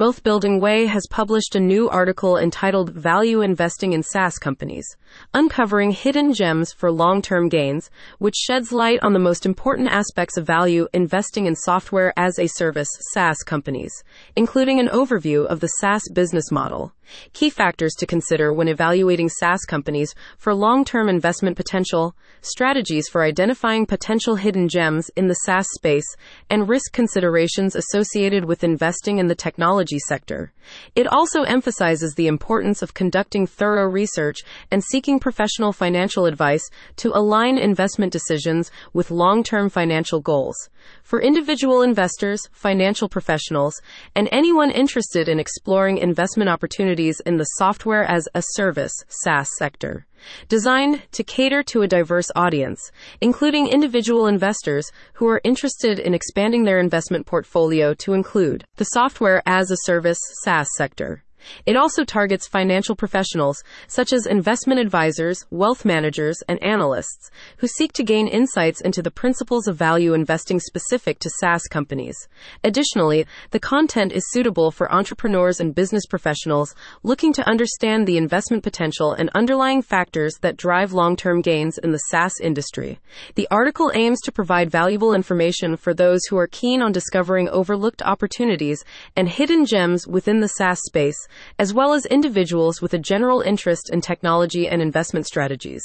Wealth Building Way has published a new article entitled Value Investing in SaaS Companies, uncovering hidden gems for long term gains, which sheds light on the most important aspects of value investing in software as a service SaaS companies, including an overview of the SaaS business model. Key factors to consider when evaluating SaaS companies for long term investment potential, strategies for identifying potential hidden gems in the SaaS space, and risk considerations associated with investing in the technology sector. It also emphasizes the importance of conducting thorough research and seeking professional financial advice to align investment decisions with long term financial goals. For individual investors, financial professionals, and anyone interested in exploring investment opportunities in the software as a service SaaS sector. Designed to cater to a diverse audience, including individual investors who are interested in expanding their investment portfolio to include the software as a service SaaS sector. It also targets financial professionals, such as investment advisors, wealth managers, and analysts, who seek to gain insights into the principles of value investing specific to SaaS companies. Additionally, the content is suitable for entrepreneurs and business professionals looking to understand the investment potential and underlying factors that drive long term gains in the SaaS industry. The article aims to provide valuable information for those who are keen on discovering overlooked opportunities and hidden gems within the SaaS space as well as individuals with a general interest in technology and investment strategies.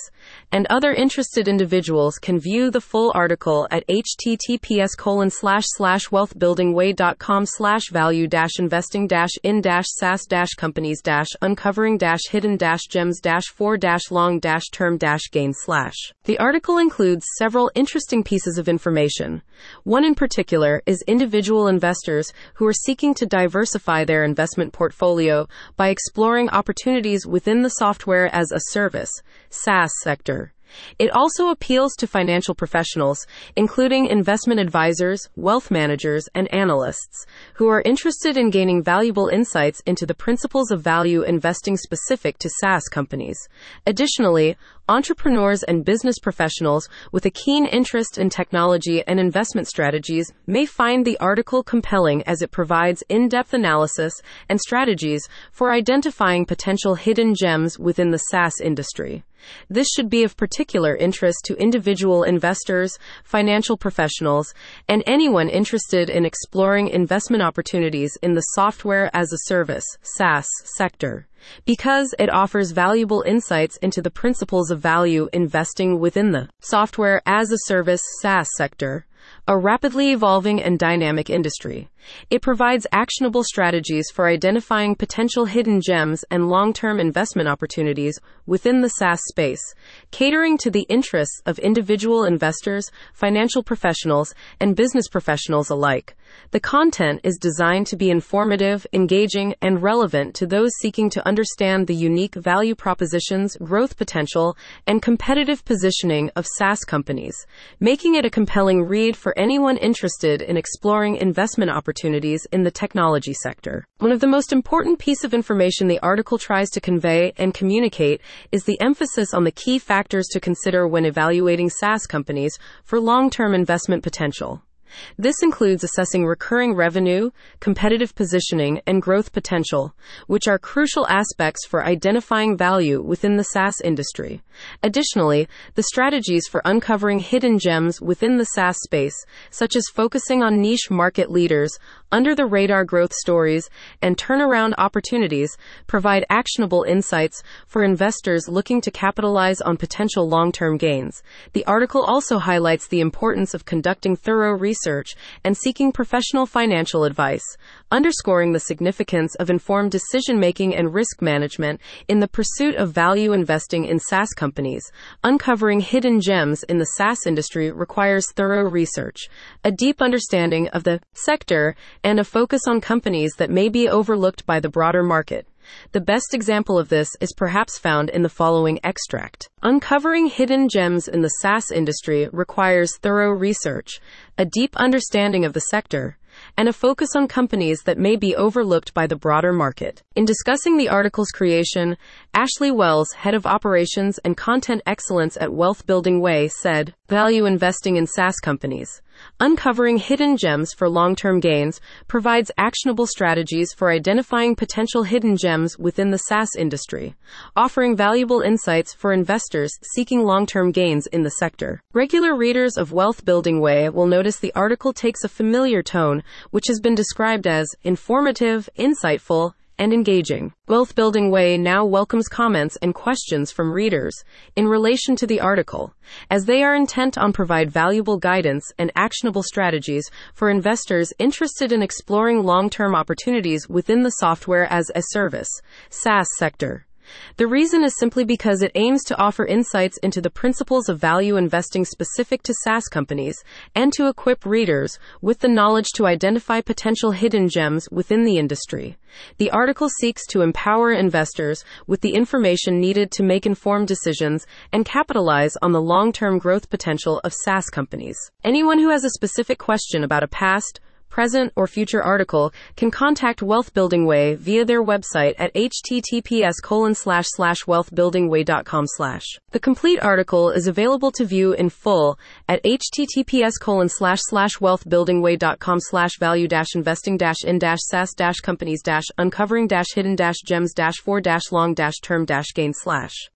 And other interested individuals can view the full article at https colon slash slash wealthbuildingway.com slash value dash investing dash in dash SaaS dash companies dash uncovering dash hidden dash gems dash for dash long dash term dash gain slash. The article includes several interesting pieces of information. One in particular is individual investors who are seeking to diversify their investment portfolio by exploring opportunities within the software as a service, SaaS sector. It also appeals to financial professionals, including investment advisors, wealth managers, and analysts, who are interested in gaining valuable insights into the principles of value investing specific to SaaS companies. Additionally, Entrepreneurs and business professionals with a keen interest in technology and investment strategies may find the article compelling as it provides in depth analysis and strategies for identifying potential hidden gems within the SaaS industry. This should be of particular interest to individual investors, financial professionals, and anyone interested in exploring investment opportunities in the software as a service SaaS sector because it offers valuable insights into the principles of value investing within the software as a service SaaS sector a rapidly evolving and dynamic industry. It provides actionable strategies for identifying potential hidden gems and long term investment opportunities within the SaaS space, catering to the interests of individual investors, financial professionals, and business professionals alike. The content is designed to be informative, engaging, and relevant to those seeking to understand the unique value propositions, growth potential, and competitive positioning of SaaS companies, making it a compelling read for anyone interested in exploring investment opportunities in the technology sector. One of the most important piece of information the article tries to convey and communicate is the emphasis on the key factors to consider when evaluating SaaS companies for long-term investment potential. This includes assessing recurring revenue, competitive positioning, and growth potential, which are crucial aspects for identifying value within the SaaS industry. Additionally, the strategies for uncovering hidden gems within the SaaS space, such as focusing on niche market leaders, under the radar growth stories, and turnaround opportunities, provide actionable insights for investors looking to capitalize on potential long term gains. The article also highlights the importance of conducting thorough research research and seeking professional financial advice, underscoring the significance of informed decision making and risk management in the pursuit of value investing in SaaS companies. Uncovering hidden gems in the SaaS industry requires thorough research, a deep understanding of the sector, and a focus on companies that may be overlooked by the broader market. The best example of this is perhaps found in the following extract. Uncovering hidden gems in the SaaS industry requires thorough research, a deep understanding of the sector, and a focus on companies that may be overlooked by the broader market. In discussing the article's creation, Ashley Wells, head of operations and content excellence at Wealth Building Way, said, Value investing in SaaS companies. Uncovering hidden gems for long term gains provides actionable strategies for identifying potential hidden gems within the SaaS industry, offering valuable insights for investors seeking long term gains in the sector. Regular readers of Wealth Building Way will notice the article takes a familiar tone, which has been described as informative, insightful, and engaging. Wealth Building Way now welcomes comments and questions from readers in relation to the article, as they are intent on provide valuable guidance and actionable strategies for investors interested in exploring long-term opportunities within the software as a service SaaS sector. The reason is simply because it aims to offer insights into the principles of value investing specific to SaaS companies and to equip readers with the knowledge to identify potential hidden gems within the industry. The article seeks to empower investors with the information needed to make informed decisions and capitalize on the long term growth potential of SaaS companies. Anyone who has a specific question about a past, present, or future article can contact Wealth Building Way via their website at https wealthbuildingway.com. The complete article is available to view in full at https wealthbuildingway.com value investing in SaaS companies uncovering hidden gems dash for dash long dash term gain slash.